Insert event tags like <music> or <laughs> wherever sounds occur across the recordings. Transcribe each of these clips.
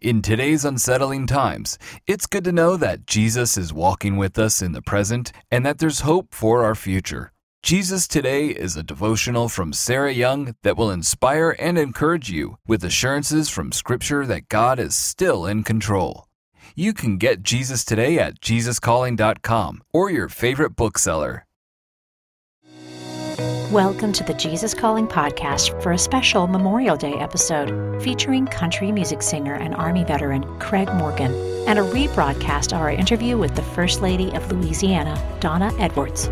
In today's unsettling times, it's good to know that Jesus is walking with us in the present and that there's hope for our future. Jesus Today is a devotional from Sarah Young that will inspire and encourage you with assurances from Scripture that God is still in control. You can get Jesus Today at JesusCalling.com or your favorite bookseller. Welcome to the Jesus Calling podcast for a special Memorial Day episode featuring country music singer and Army veteran Craig Morgan and a rebroadcast of our interview with the First Lady of Louisiana, Donna Edwards.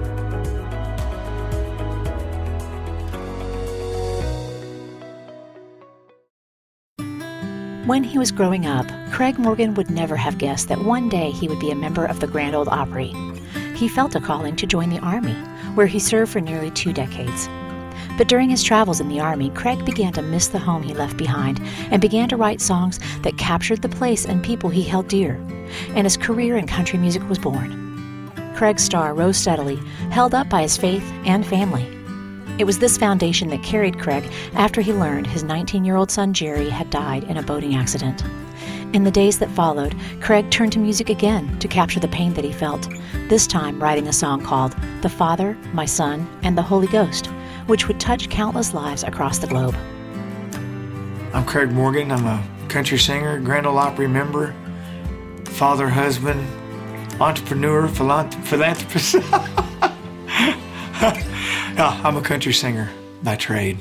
When he was growing up, Craig Morgan would never have guessed that one day he would be a member of the Grand Ole Opry. He felt a calling to join the Army, where he served for nearly two decades. But during his travels in the Army, Craig began to miss the home he left behind and began to write songs that captured the place and people he held dear. And his career in country music was born. Craig's star rose steadily, held up by his faith and family. It was this foundation that carried Craig after he learned his 19 year old son Jerry had died in a boating accident. In the days that followed, Craig turned to music again to capture the pain that he felt, this time writing a song called The Father, My Son, and the Holy Ghost, which would touch countless lives across the globe. I'm Craig Morgan. I'm a country singer, Grand Ole Opry member, father, husband, entrepreneur, philanthropist. <laughs> I'm a country singer by trade.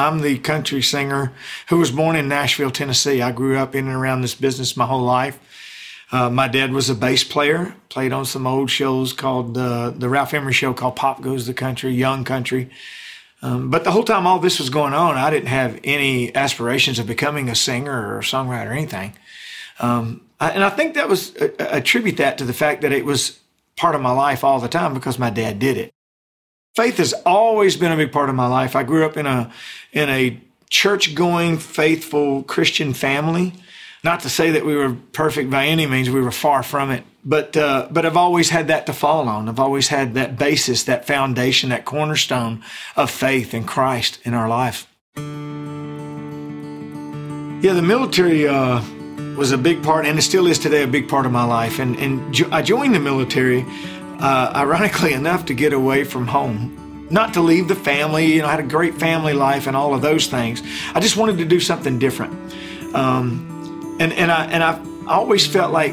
I'm the country singer who was born in Nashville, Tennessee. I grew up in and around this business my whole life. Uh, my dad was a bass player, played on some old shows called uh, the Ralph Emery Show called Pop Goes the Country, Young Country. Um, but the whole time all this was going on, I didn't have any aspirations of becoming a singer or a songwriter or anything. Um, I, and I think that was uh, attribute that to the fact that it was part of my life all the time because my dad did it. Faith has always been a big part of my life. I grew up in a in a church going, faithful Christian family. Not to say that we were perfect by any means, we were far from it. But uh, but I've always had that to fall on. I've always had that basis, that foundation, that cornerstone of faith in Christ in our life. Yeah, the military uh, was a big part, and it still is today, a big part of my life. And, and jo- I joined the military, uh, ironically enough, to get away from home. Not to leave the family, you know, I had a great family life and all of those things. I just wanted to do something different. Um, and, and, I, and I always felt like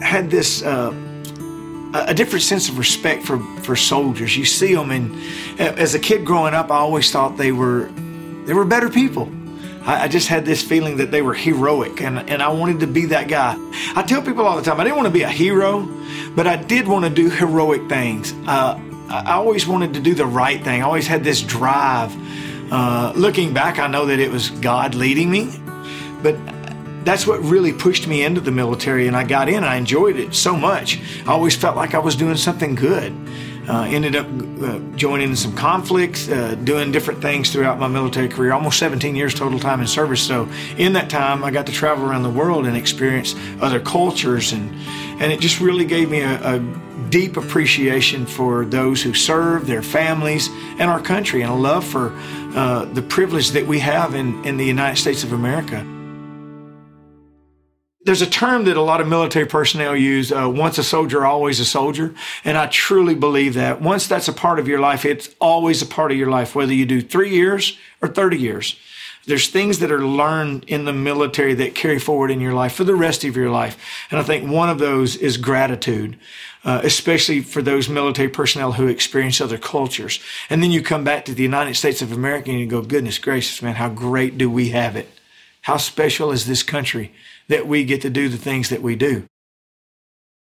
had this uh, a different sense of respect for, for soldiers. You see them, and as a kid growing up, I always thought they were they were better people. I, I, just had this feeling that they were heroic, and, and I wanted to be that guy. I tell people all the time, I didn't want to be a hero, but I did want to do heroic things. Uh, I always wanted to do the right thing. I always had this drive. Uh, looking back, I know that it was God leading me, but that's what really pushed me into the military, and I got in. I enjoyed it so much. I always felt like I was doing something good. Uh, ended up uh, joining in some conflicts, uh, doing different things throughout my military career. Almost 17 years total time in service. So in that time, I got to travel around the world and experience other cultures, and and it just really gave me a, a deep appreciation for those who serve, their families, and our country, and a love for uh, the privilege that we have in in the United States of America. There's a term that a lot of military personnel use uh, once a soldier, always a soldier. And I truly believe that. Once that's a part of your life, it's always a part of your life, whether you do three years or 30 years. There's things that are learned in the military that carry forward in your life for the rest of your life. And I think one of those is gratitude, uh, especially for those military personnel who experience other cultures. And then you come back to the United States of America and you go, goodness gracious, man, how great do we have it? How special is this country that we get to do the things that we do?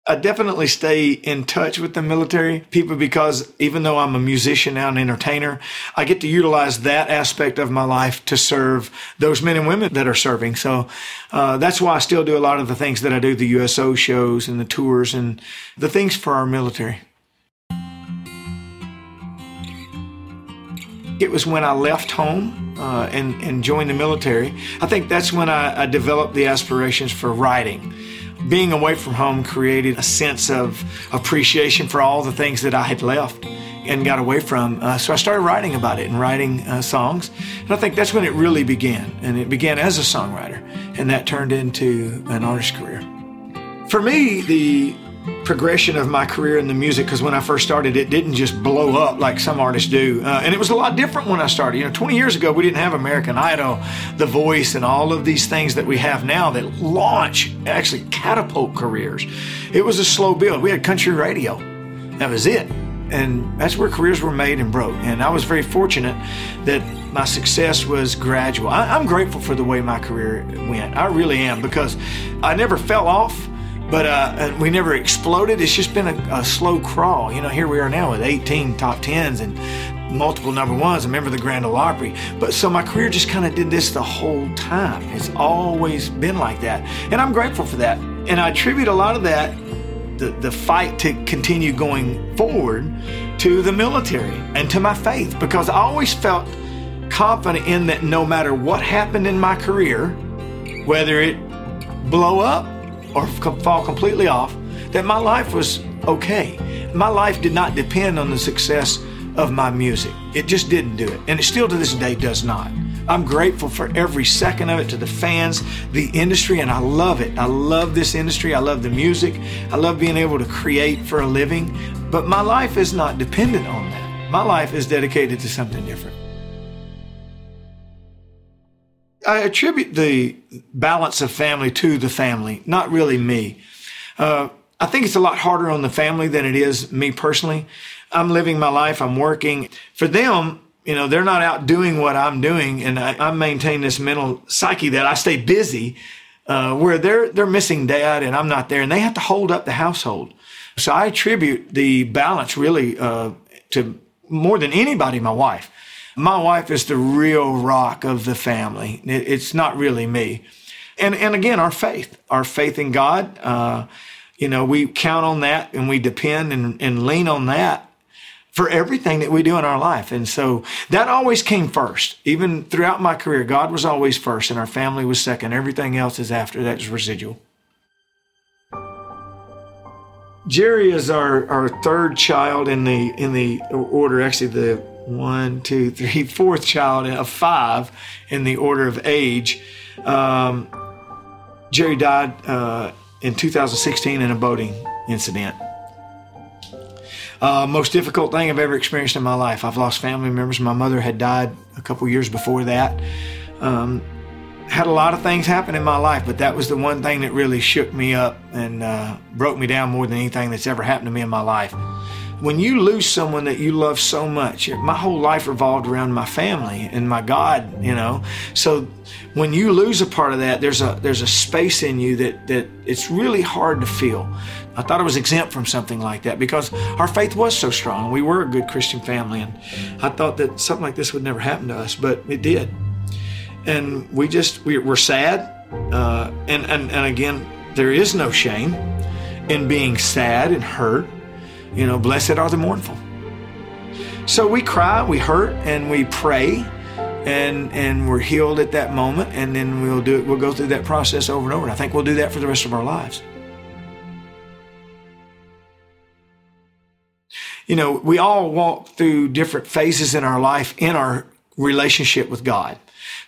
I definitely stay in touch with the military people because even though I'm a musician and an entertainer, I get to utilize that aspect of my life to serve those men and women that are serving. So uh, that's why I still do a lot of the things that I do, the USO shows and the tours and the things for our military. It was when I left home uh, and, and joined the military. I think that's when I, I developed the aspirations for writing. Being away from home created a sense of appreciation for all the things that I had left. and got away from. Uh, so I started writing about it and writing uh, songs. And I think that's when it really began. And it began as a songwriter, and that turned into an artist career. For me, the progression of my career in the music because when I first started, it didn't just blow up like some artists do. Uh, and it was a lot different when I started. You know, 20 years ago, we didn't have American Idol, The Voice, and all of these things that we have now that launch, actually catapult careers. It was a slow build. We had country radio. That was it. And that's where careers were made and broke. And I was very fortunate that my success was gradual. I, I'm grateful for the way my career went. I really am because I never fell off but uh, we never exploded. It's just been a, a, slow crawl. You know, here we are now with 18 top tens and multiple number ones. I remember the Grand Ole Opry. But so my career just kind of did this the whole time. It's always been like that, and I'm grateful for that. And I attribute a lot of that, the the fight to continue going forward, to the military and to my faith, because I always felt confident in that no matter what happened in my career, whether it blow up or fall completely off, that my life was okay. My life did not depend on the success of my music. It just didn't do it. And it still to this day does not. I'm grateful for every second of it to the fans, the industry, and I love it. I love this industry. I love the music. I love being able to create for a living. But my life is not dependent on that. My life is dedicated to something different. I attribute the balance of family to the family, not really me. Uh, I think it's a lot harder on the family than it is me personally. I'm living my life, I'm working. For them, you know, they're not out doing what I'm doing, and I, I maintain this mental psyche that I stay busy, uh, where they're they're missing dad and I'm not there, and they have to hold up the household. So I attribute the balance really uh, to more than anybody, my wife. My wife is the real rock of the family. It's not really me. And, and again, our faith, our faith in God, uh, you know, we count on that and we depend and, and lean on that for everything that we do in our life. And so that always came first. Even throughout my career, God was always first and our family was second. Everything else is after. That's residual. Jerry is our, our third child in the in the order, actually the one, two, three, fourth child of five in the order of age. Um, Jerry died uh, in 2016 in a boating incident. Uh, most difficult thing I've ever experienced in my life. I've lost family members. My mother had died a couple years before that. Um, had a lot of things happen in my life, but that was the one thing that really shook me up and uh, broke me down more than anything that's ever happened to me in my life when you lose someone that you love so much, my whole life revolved around my family and my God, you know. So when you lose a part of that, there's a there's a space in you that that it's really hard to feel. I thought I was exempt from something like that because our faith was so strong. We were a good Christian family, and I thought that something like this would never happen to us, but it did. And we just we, are sad, uh, and and and again, there is no shame in being sad and hurt you know, blessed are the mournful. So we cry, we hurt, and we pray, and and we're healed at that moment, and then we'll do it. We'll go through that process over and over. And I think we'll do that for the rest of our lives. You know, we all walk through different phases in our life in our relationship with God.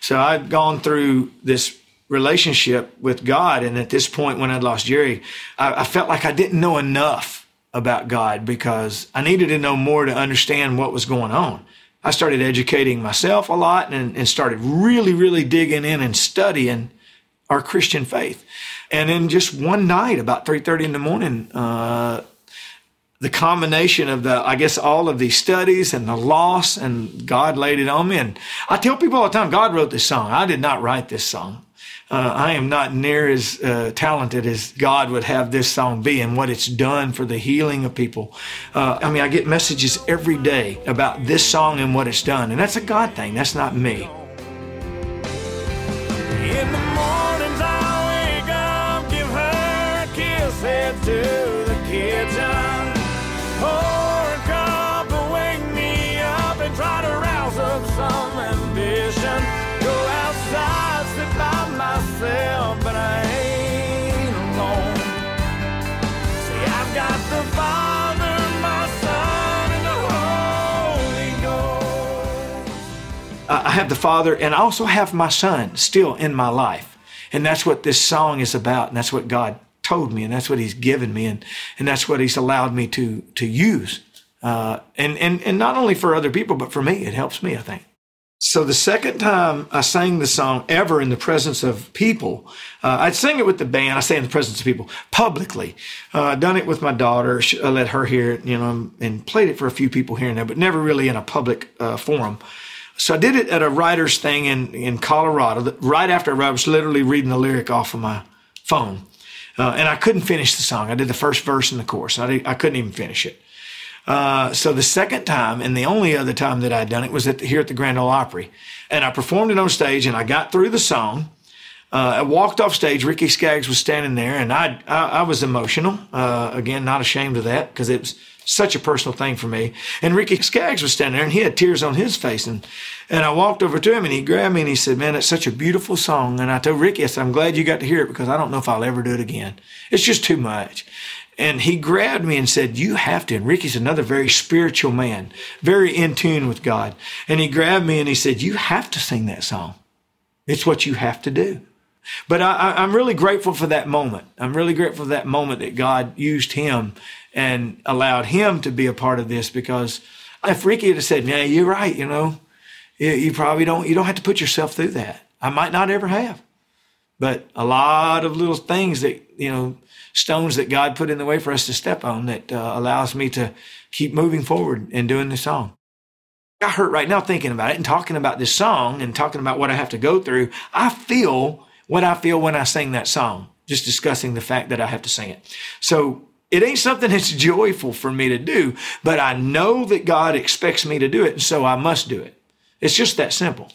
So I'd gone through this relationship with God, and at this point, when I'd lost Jerry, I, I felt like I didn't know enough about God because I needed to know more to understand what was going on. I started educating myself a lot and, and started really, really digging in and studying our Christian faith. And then just one night, about 3.30 in the morning, uh, the combination of the, I guess, all of these studies and the loss, and God laid it on me. And I tell people all the time, God wrote this song. I did not write this song uh, I am not near as uh, talented as God would have this song be and what it's done for the healing of people. Uh, I mean, I get messages every day about this song and what it's done, and that's a God thing. That's not me. In the mornings I have the Father and I also have my Son still in my life. And that's what this song is about. And that's what God told me. And that's what He's given me. And, and that's what He's allowed me to, to use. Uh, and, and, and not only for other people, but for me, it helps me, I think. So the second time I sang the song ever in the presence of people, uh, I'd sing it with the band. I say in the presence of people publicly. Uh, done it with my daughter. I let her hear it, you know, and played it for a few people here and there, but never really in a public uh, forum. So I did it at a writer's thing in, in Colorado. Right after I was literally reading the lyric off of my phone. Uh, and I couldn't finish the song. I did the first verse in the chorus. I, I couldn't even finish it. Uh, so the second time and the only other time that I'd done it was at the, here at the Grand Ole Opry. And I performed it on stage and I got through the song. Uh, I walked off stage. Ricky Skaggs was standing there and I, I, I was emotional. Uh, again, not ashamed of that because it was such a personal thing for me. And Ricky Skaggs was standing there and he had tears on his face. And, and I walked over to him and he grabbed me and he said, man, it's such a beautiful song. And I told Ricky, I said, I'm glad you got to hear it because I don't know if I'll ever do it again. It's just too much. And he grabbed me and said, You have to. And Ricky's another very spiritual man, very in tune with God. And he grabbed me and he said, You have to sing that song. It's what you have to do. But I, am really grateful for that moment. I'm really grateful for that moment that God used him and allowed him to be a part of this because if Ricky had said, Yeah, you're right, you know, you probably don't, you don't have to put yourself through that. I might not ever have. But a lot of little things that, you know, stones that God put in the way for us to step on that uh, allows me to keep moving forward and doing the song. I hurt right now thinking about it and talking about this song and talking about what I have to go through. I feel what I feel when I sing that song, just discussing the fact that I have to sing it. So it ain't something that's joyful for me to do, but I know that God expects me to do it, and so I must do it. It's just that simple.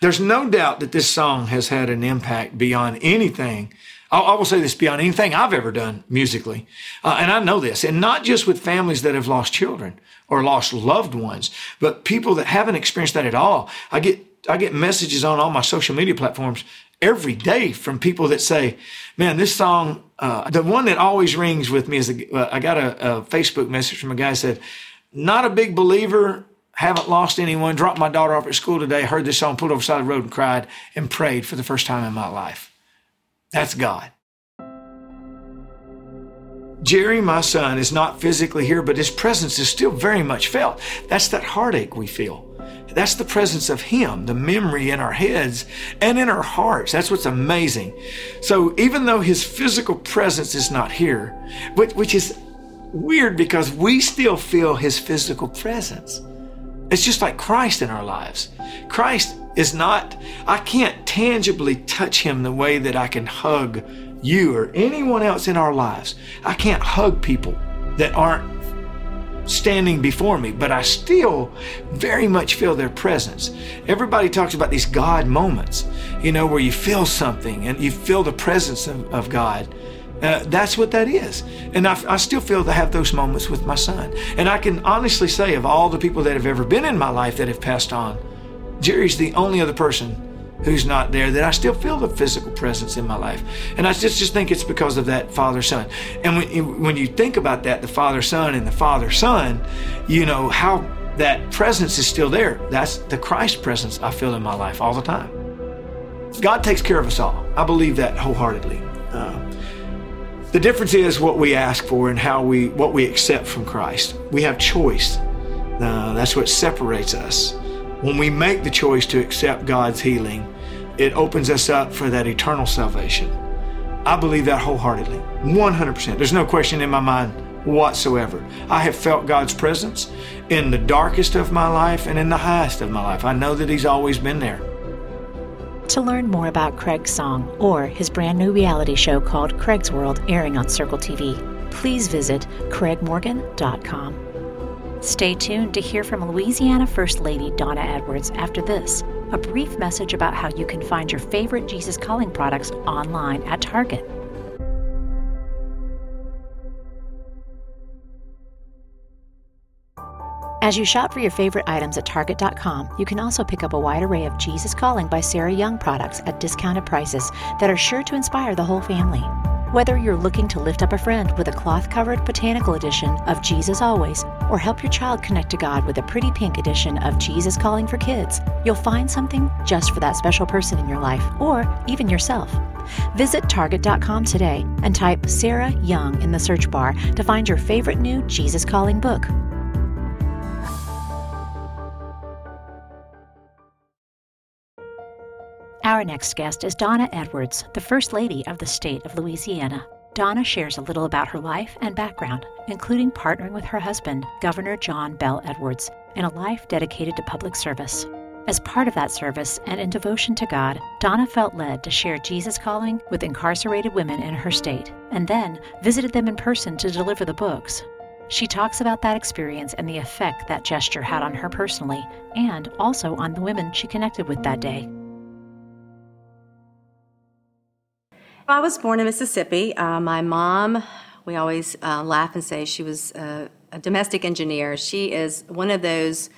There's no doubt that this song has had an impact beyond anything I will say this beyond anything I've ever done musically. Uh, and I know this, and not just with families that have lost children or lost loved ones, but people that haven't experienced that at all. I get, I get messages on all my social media platforms every day from people that say, man, this song, uh, the one that always rings with me is, a, uh, I got a, a Facebook message from a guy said, not a big believer, haven't lost anyone, dropped my daughter off at school today, heard this song, pulled over the side of the road and cried and prayed for the first time in my life. That's God. Jerry, my son, is not physically here, but his presence is still very much felt. That's that heartache we feel. That's the presence of Him, the memory in our heads and in our hearts. That's what's amazing. So even though His physical presence is not here, which is weird because we still feel His physical presence. It's just like Christ in our lives. Christ is not, I can't tangibly touch him the way that I can hug you or anyone else in our lives. I can't hug people that aren't standing before me, but I still very much feel their presence. Everybody talks about these God moments, you know, where you feel something and you feel the presence of, of God. Uh, that's what that is. And I, I still feel to have those moments with my son. And I can honestly say, of all the people that have ever been in my life that have passed on, Jerry's the only other person who's not there that I still feel the physical presence in my life. And I just, just think it's because of that father son. And when, when you think about that, the father son and the father son, you know, how that presence is still there. That's the Christ presence I feel in my life all the time. God takes care of us all. I believe that wholeheartedly. Uh, the difference is what we ask for and how we what we accept from Christ. We have choice. Uh, that's what separates us. When we make the choice to accept God's healing, it opens us up for that eternal salvation. I believe that wholeheartedly, 100%. There's no question in my mind whatsoever. I have felt God's presence in the darkest of my life and in the highest of my life. I know that He's always been there. To learn more about Craig's song or his brand new reality show called Craig's World airing on Circle TV, please visit craigmorgan.com. Stay tuned to hear from Louisiana First Lady Donna Edwards after this a brief message about how you can find your favorite Jesus Calling products online at Target. As you shop for your favorite items at Target.com, you can also pick up a wide array of Jesus Calling by Sarah Young products at discounted prices that are sure to inspire the whole family. Whether you're looking to lift up a friend with a cloth covered botanical edition of Jesus Always, or help your child connect to God with a pretty pink edition of Jesus Calling for Kids, you'll find something just for that special person in your life, or even yourself. Visit Target.com today and type Sarah Young in the search bar to find your favorite new Jesus Calling book. Our next guest is Donna Edwards, the First Lady of the state of Louisiana. Donna shares a little about her life and background, including partnering with her husband, Governor John Bell Edwards, in a life dedicated to public service. As part of that service and in devotion to God, Donna felt led to share Jesus calling with incarcerated women in her state, and then visited them in person to deliver the books. She talks about that experience and the effect that gesture had on her personally, and also on the women she connected with that day. I was born in Mississippi. Uh, my mom, we always uh, laugh and say she was a, a domestic engineer. She is one of those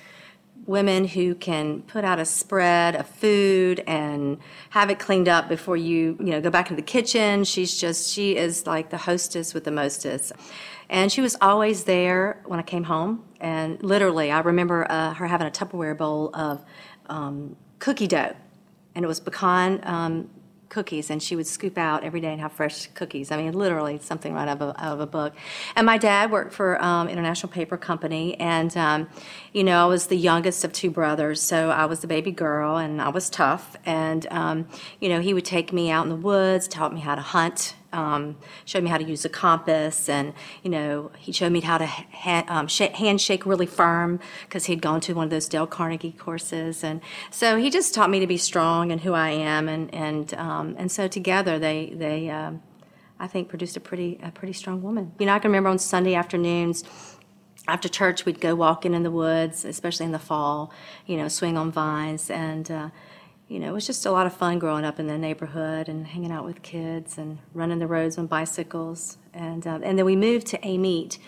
women who can put out a spread of food and have it cleaned up before you you know go back into the kitchen she's just she is like the hostess with the mostest and she was always there when i came home and literally i remember uh, her having a tupperware bowl of um, cookie dough and it was pecan um, cookies, and she would scoop out every day and have fresh cookies. I mean, literally something right out of a, out of a book. And my dad worked for um, International Paper Company, and um, you know, I was the youngest of two brothers, so I was the baby girl, and I was tough. And um, you know, he would take me out in the woods, taught me how to hunt um, showed me how to use a compass, and you know, he showed me how to ha- um, sh- handshake really firm because he'd gone to one of those Dale Carnegie courses, and so he just taught me to be strong and who I am, and and um, and so together they they. Um, I think produced a pretty a pretty strong woman. You know, I can remember on Sunday afternoons after church, we'd go walking in the woods, especially in the fall, you know, swing on vines. And uh, you know, it was just a lot of fun growing up in the neighborhood and hanging out with kids and running the roads on bicycles. And, uh, and then we moved to Amite,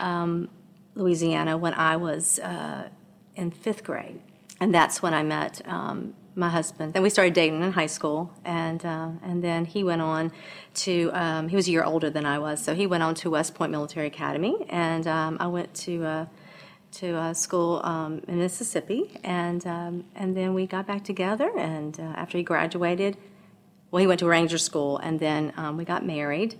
um, Louisiana, when I was uh, in fifth grade. And that's when I met um, my husband. Then we started dating in high school, and uh, and then he went on to um, he was a year older than I was, so he went on to West Point Military Academy, and um, I went to uh, to uh, school um, in Mississippi, and um, and then we got back together. And uh, after he graduated, well, he went to Ranger School, and then um, we got married.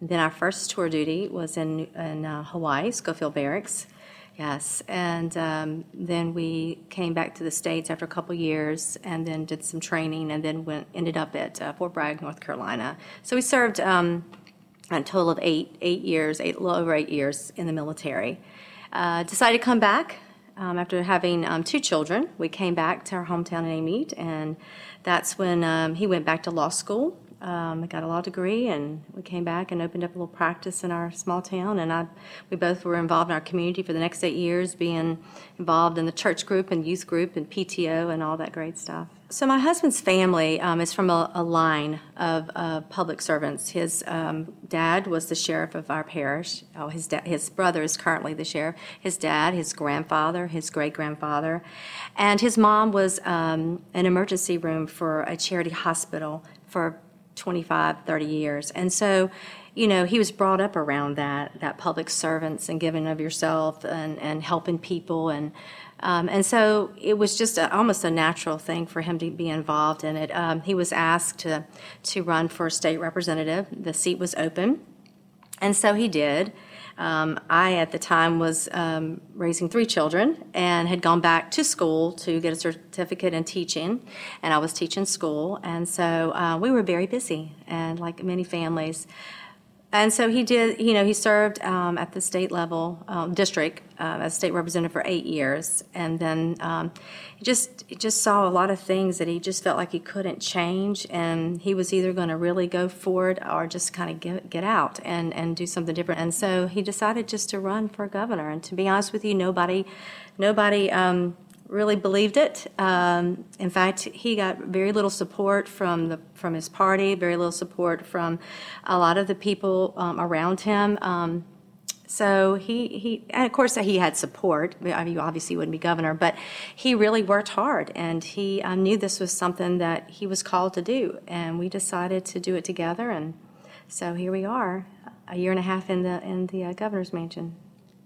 And then our first tour duty was in in uh, Hawaii, Schofield Barracks. Yes, and um, then we came back to the states after a couple years, and then did some training, and then went ended up at uh, Fort Bragg, North Carolina. So we served um, a total of eight eight years, eight little over eight years in the military. Uh, decided to come back um, after having um, two children. We came back to our hometown in Amite, and that's when um, he went back to law school. Um, got a law degree, and we came back and opened up a little practice in our small town. And I, we both were involved in our community for the next eight years, being involved in the church group and youth group and PTO and all that great stuff. So my husband's family um, is from a, a line of uh, public servants. His um, dad was the sheriff of our parish. Oh, his da- his brother is currently the sheriff. His dad, his grandfather, his great grandfather, and his mom was um, an emergency room for a charity hospital for 25, 30 years. And so, you know, he was brought up around that that public servants and giving of yourself and, and helping people and um, and so it was just a, almost a natural thing for him to be involved in it. Um, he was asked to, to run for state representative. The seat was open, and so he did. Um, I, at the time, was um, raising three children and had gone back to school to get a certificate in teaching, and I was teaching school, and so uh, we were very busy, and like many families. And so he did, you know, he served um, at the state level um, district uh, as state representative for eight years. And then um, he just he just saw a lot of things that he just felt like he couldn't change. And he was either going to really go forward or just kind of get, get out and, and do something different. And so he decided just to run for governor. And to be honest with you, nobody, nobody um, really believed it. Um, in fact, he got very little support from the from his party, very little support from a lot of the people um, around him. Um, so he, he and of course he had support. I mean, obviously he wouldn't be governor, but he really worked hard, and he um, knew this was something that he was called to do, and we decided to do it together and so here we are, a year and a half in the in the uh, governor's mansion.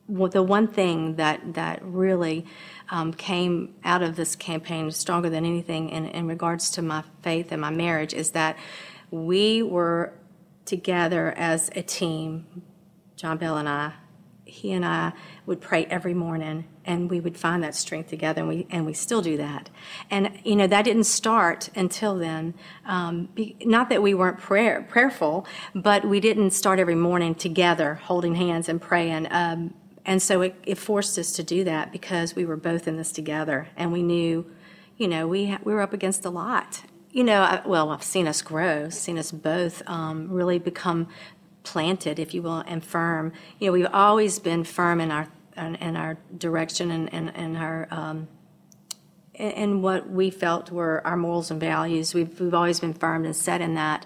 The one thing that that really um, came out of this campaign stronger than anything in, in regards to my faith and my marriage is that we were together as a team, John Bell and I. He and I would pray every morning, and we would find that strength together, and we and we still do that. And you know that didn't start until then. Um, be, not that we weren't prayer prayerful, but we didn't start every morning together, holding hands and praying. Um, and so it, it forced us to do that because we were both in this together, and we knew, you know, we we were up against a lot, you know, I, well, I've seen us grow, seen us both um, really become planted, if you will, and firm. You know, we've always been firm in our in, our direction and, and, and our um, and what we felt were our morals and values. We've, we've always been firm and set in that.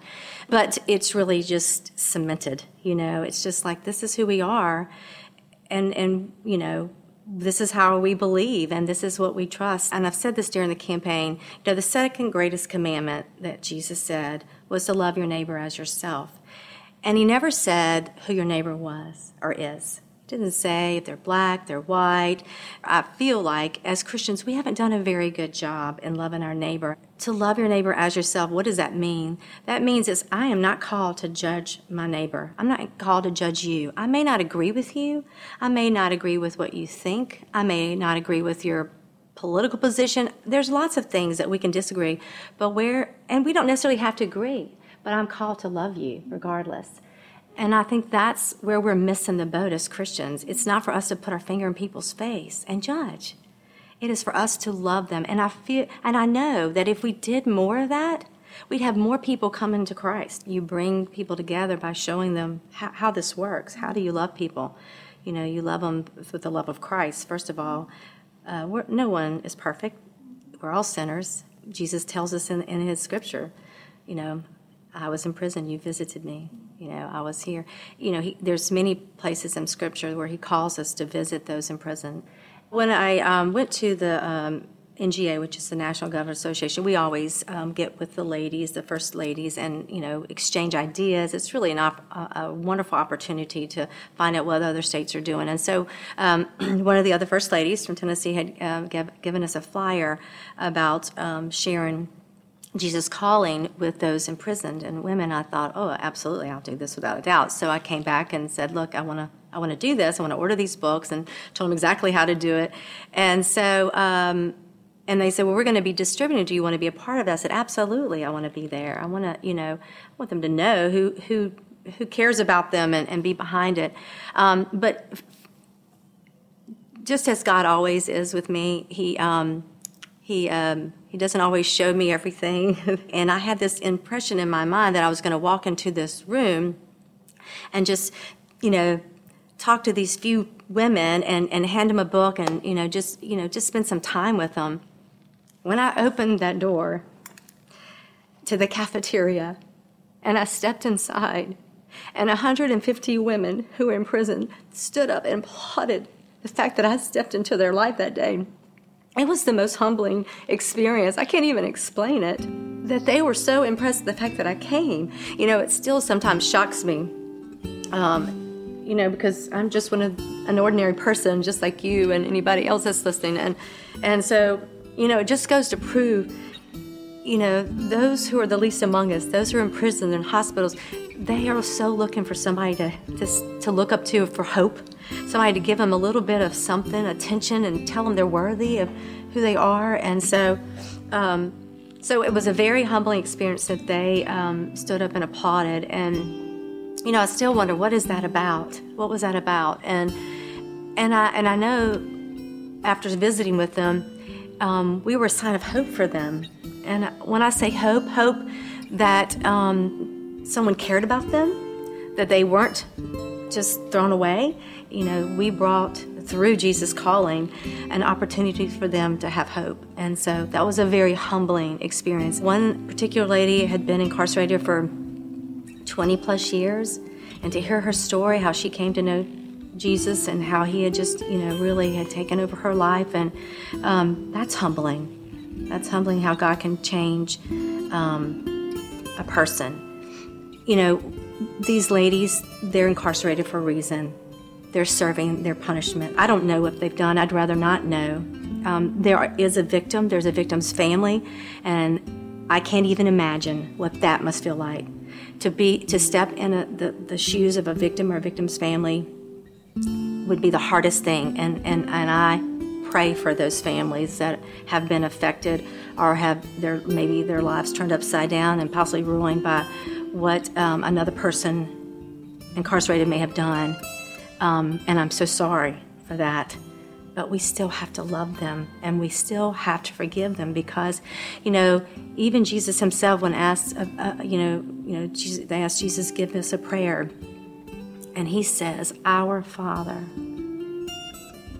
But it's really just cemented, you know, it's just like this is who we are. And, and you know, this is how we believe and this is what we trust. And I've said this during the campaign. You know, the second greatest commandment that Jesus said was to love your neighbor as yourself. And he never said who your neighbor was or is didn't say if they're black, they're white. I feel like as Christians, we haven't done a very good job in loving our neighbor. To love your neighbor as yourself, what does that mean? That means is I am not called to judge my neighbor. I'm not called to judge you. I may not agree with you. I may not agree with what you think. I may not agree with your political position. There's lots of things that we can disagree, but where, and we don't necessarily have to agree, but I'm called to love you regardless. And I think that's where we're missing the boat as Christians. It's not for us to put our finger in people's face and judge. It is for us to love them. And I feel and I know that if we did more of that, we'd have more people coming to Christ. You bring people together by showing them how, how this works. How do you love people? You know, you love them with the love of Christ. First of all, uh, no one is perfect. We're all sinners. Jesus tells us in, in his scripture, you know, I was in prison, you visited me. You know, I was here. You know, he, there's many places in Scripture where he calls us to visit those in prison. When I um, went to the um, NGA, which is the National Governors Association, we always um, get with the ladies, the first ladies, and you know exchange ideas. It's really an op- a wonderful opportunity to find out what other states are doing. And so, um, <clears throat> one of the other first ladies from Tennessee had uh, give, given us a flyer about um, sharing Jesus calling with those imprisoned and women, I thought, oh, absolutely, I'll do this without a doubt. So I came back and said, look, I want to, I want to do this. I want to order these books, and told them exactly how to do it. And so, um, and they said, well, we're going to be distributing. Do you want to be a part of that? I said, absolutely, I want to be there. I want to, you know, I want them to know who who who cares about them and, and be behind it. Um, but just as God always is with me, He. Um, he um, he doesn't always show me everything, <laughs> and I had this impression in my mind that I was going to walk into this room and just, you know, talk to these few women and, and hand them a book and you know just you know just spend some time with them. When I opened that door to the cafeteria, and I stepped inside, and 150 women who were in prison stood up and applauded the fact that I stepped into their life that day it was the most humbling experience. I can't even explain it. That they were so impressed with the fact that I came. You know, it still sometimes shocks me. Um, you know, because I'm just one of an ordinary person, just like you and anybody else that's listening, and and so you know, it just goes to prove, you know, those who are the least among us, those who are in prison and hospitals, they are so looking for somebody to to, to look up to for hope somebody to give them a little bit of something, attention, and tell them they're worthy of who they are. And so, um, so it was a very humbling experience that they um, stood up and applauded. And you know, I still wonder what is that about? What was that about? And and I and I know after visiting with them, um, we were a sign of hope for them. And when I say hope, hope that um, someone cared about them, that they weren't just thrown away. You know, we brought through Jesus calling an opportunity for them to have hope. And so that was a very humbling experience. One particular lady had been incarcerated for 20 plus years, and to hear her story, how she came to know Jesus and how he had just, you know, really had taken over her life, and um, that's humbling. That's humbling how God can change um, a person you know, these ladies, they're incarcerated for a reason. They're serving their punishment. I don't know what they've done. I'd rather not know. Um, there is a victim, there's a victim's family, and I can't even imagine what that must feel like. To be to step in a, the, the shoes of a victim or a victim's family would be the hardest thing. And, and, and I pray for those families that have been affected or have their maybe their lives turned upside down and possibly ruined by what um, another person incarcerated may have done. Um, and I'm so sorry for that. But we still have to love them and we still have to forgive them because, you know, even Jesus himself, when asked, uh, uh, you know, you know, Jesus, they asked Jesus, give us a prayer. And he says, Our Father,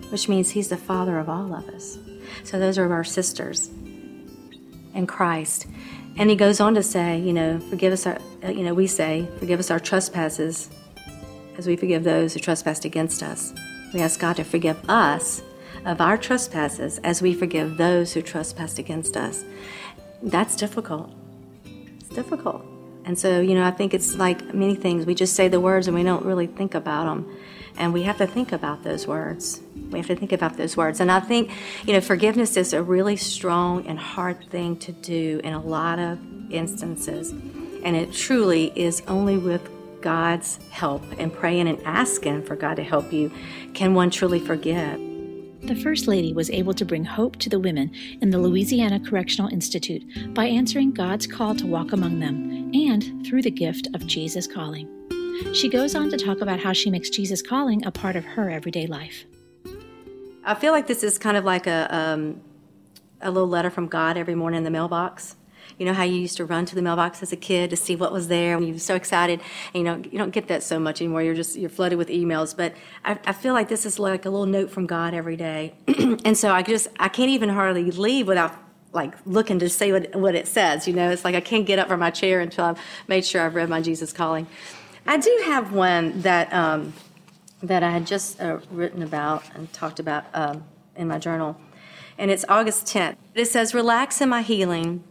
which means he's the Father of all of us. So those are our sisters in Christ. And he goes on to say, you know, forgive us our, uh, you know, we say, forgive us our trespasses as we forgive those who trespass against us. We ask God to forgive us of our trespasses as we forgive those who trespass against us. That's difficult. It's difficult. And so, you know, I think it's like many things. We just say the words and we don't really think about them. And we have to think about those words. We have to think about those words. And I think, you know, forgiveness is a really strong and hard thing to do in a lot of instances. And it truly is only with God's help and praying and asking for God to help you can one truly forgive. The First Lady was able to bring hope to the women in the Louisiana Correctional Institute by answering God's call to walk among them and through the gift of Jesus calling. She goes on to talk about how she makes Jesus calling a part of her everyday life. I feel like this is kind of like a, um, a little letter from God every morning in the mailbox. You know how you used to run to the mailbox as a kid to see what was there, and you were so excited. And, you know, you don't get that so much anymore. You're just you're flooded with emails. But I, I feel like this is like a little note from God every day, <clears throat> and so I just I can't even hardly leave without like looking to see what what it says. You know, it's like I can't get up from my chair until I've made sure I've read my Jesus calling. I do have one that um, that I had just uh, written about and talked about um, in my journal, and it's August 10th. It says, "Relax in my healing,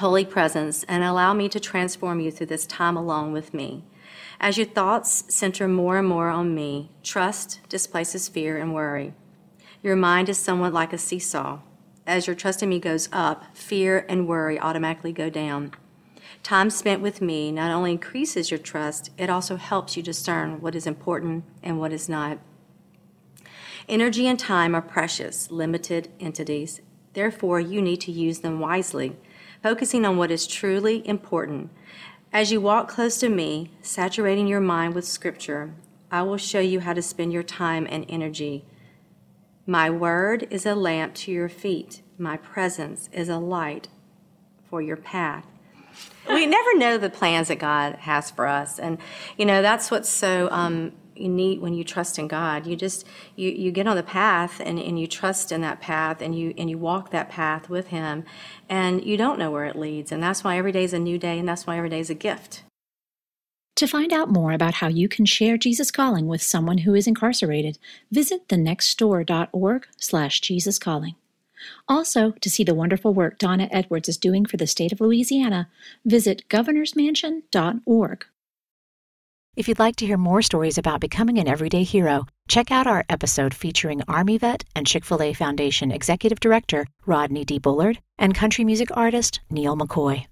holy presence, and allow me to transform you through this time alone with me." As your thoughts center more and more on me, trust displaces fear and worry. Your mind is somewhat like a seesaw. As your trust in me goes up, fear and worry automatically go down. Time spent with me not only increases your trust, it also helps you discern what is important and what is not. Energy and time are precious, limited entities. Therefore, you need to use them wisely, focusing on what is truly important. As you walk close to me, saturating your mind with Scripture, I will show you how to spend your time and energy. My word is a lamp to your feet, my presence is a light for your path we never know the plans that God has for us, and you know that's what's so um, neat when you trust in God. You just you you get on the path and, and you trust in that path, and you and you walk that path with Him, and you don't know where it leads, and that's why every day is a new day, and that's why every day is a gift. To find out more about how you can share Jesus Calling with someone who is incarcerated, visit thenextdoor.org slash Jesus Calling. Also, to see the wonderful work Donna Edwards is doing for the state of Louisiana, visit governorsmansion.org. If you'd like to hear more stories about becoming an everyday hero, check out our episode featuring Army vet and Chick fil A Foundation Executive Director Rodney D. Bullard and country music artist Neal McCoy.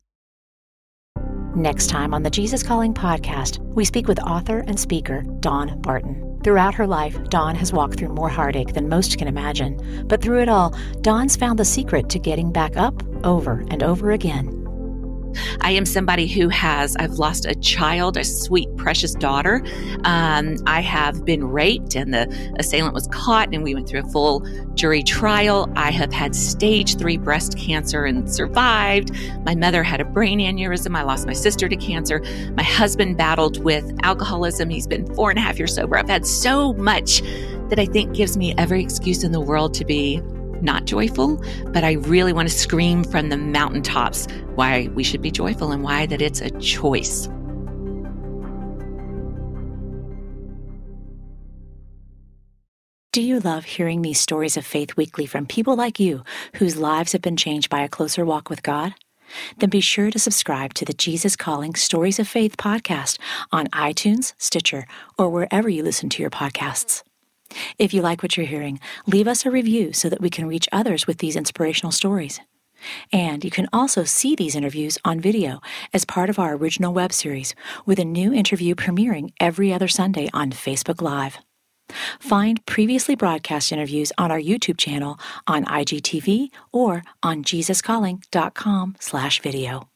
Next time on the Jesus Calling podcast, we speak with author and speaker Dawn Barton. Throughout her life, Dawn has walked through more heartache than most can imagine. But through it all, Dawn's found the secret to getting back up over and over again. I am somebody who has, I've lost a child, a sweet, precious daughter. Um, I have been raped, and the assailant was caught, and we went through a full jury trial. I have had stage three breast cancer and survived. My mother had a brain aneurysm. I lost my sister to cancer. My husband battled with alcoholism. He's been four and a half years sober. I've had so much that I think gives me every excuse in the world to be not joyful, but I really want to scream from the mountaintops why we should be joyful and why that it's a choice. Do you love hearing these stories of faith weekly from people like you whose lives have been changed by a closer walk with God? Then be sure to subscribe to the Jesus Calling Stories of Faith podcast on iTunes, Stitcher, or wherever you listen to your podcasts. If you like what you're hearing, leave us a review so that we can reach others with these inspirational stories. And you can also see these interviews on video as part of our original web series, with a new interview premiering every other Sunday on Facebook Live. Find previously broadcast interviews on our YouTube channel on IGTV or on jesuscalling.com/video.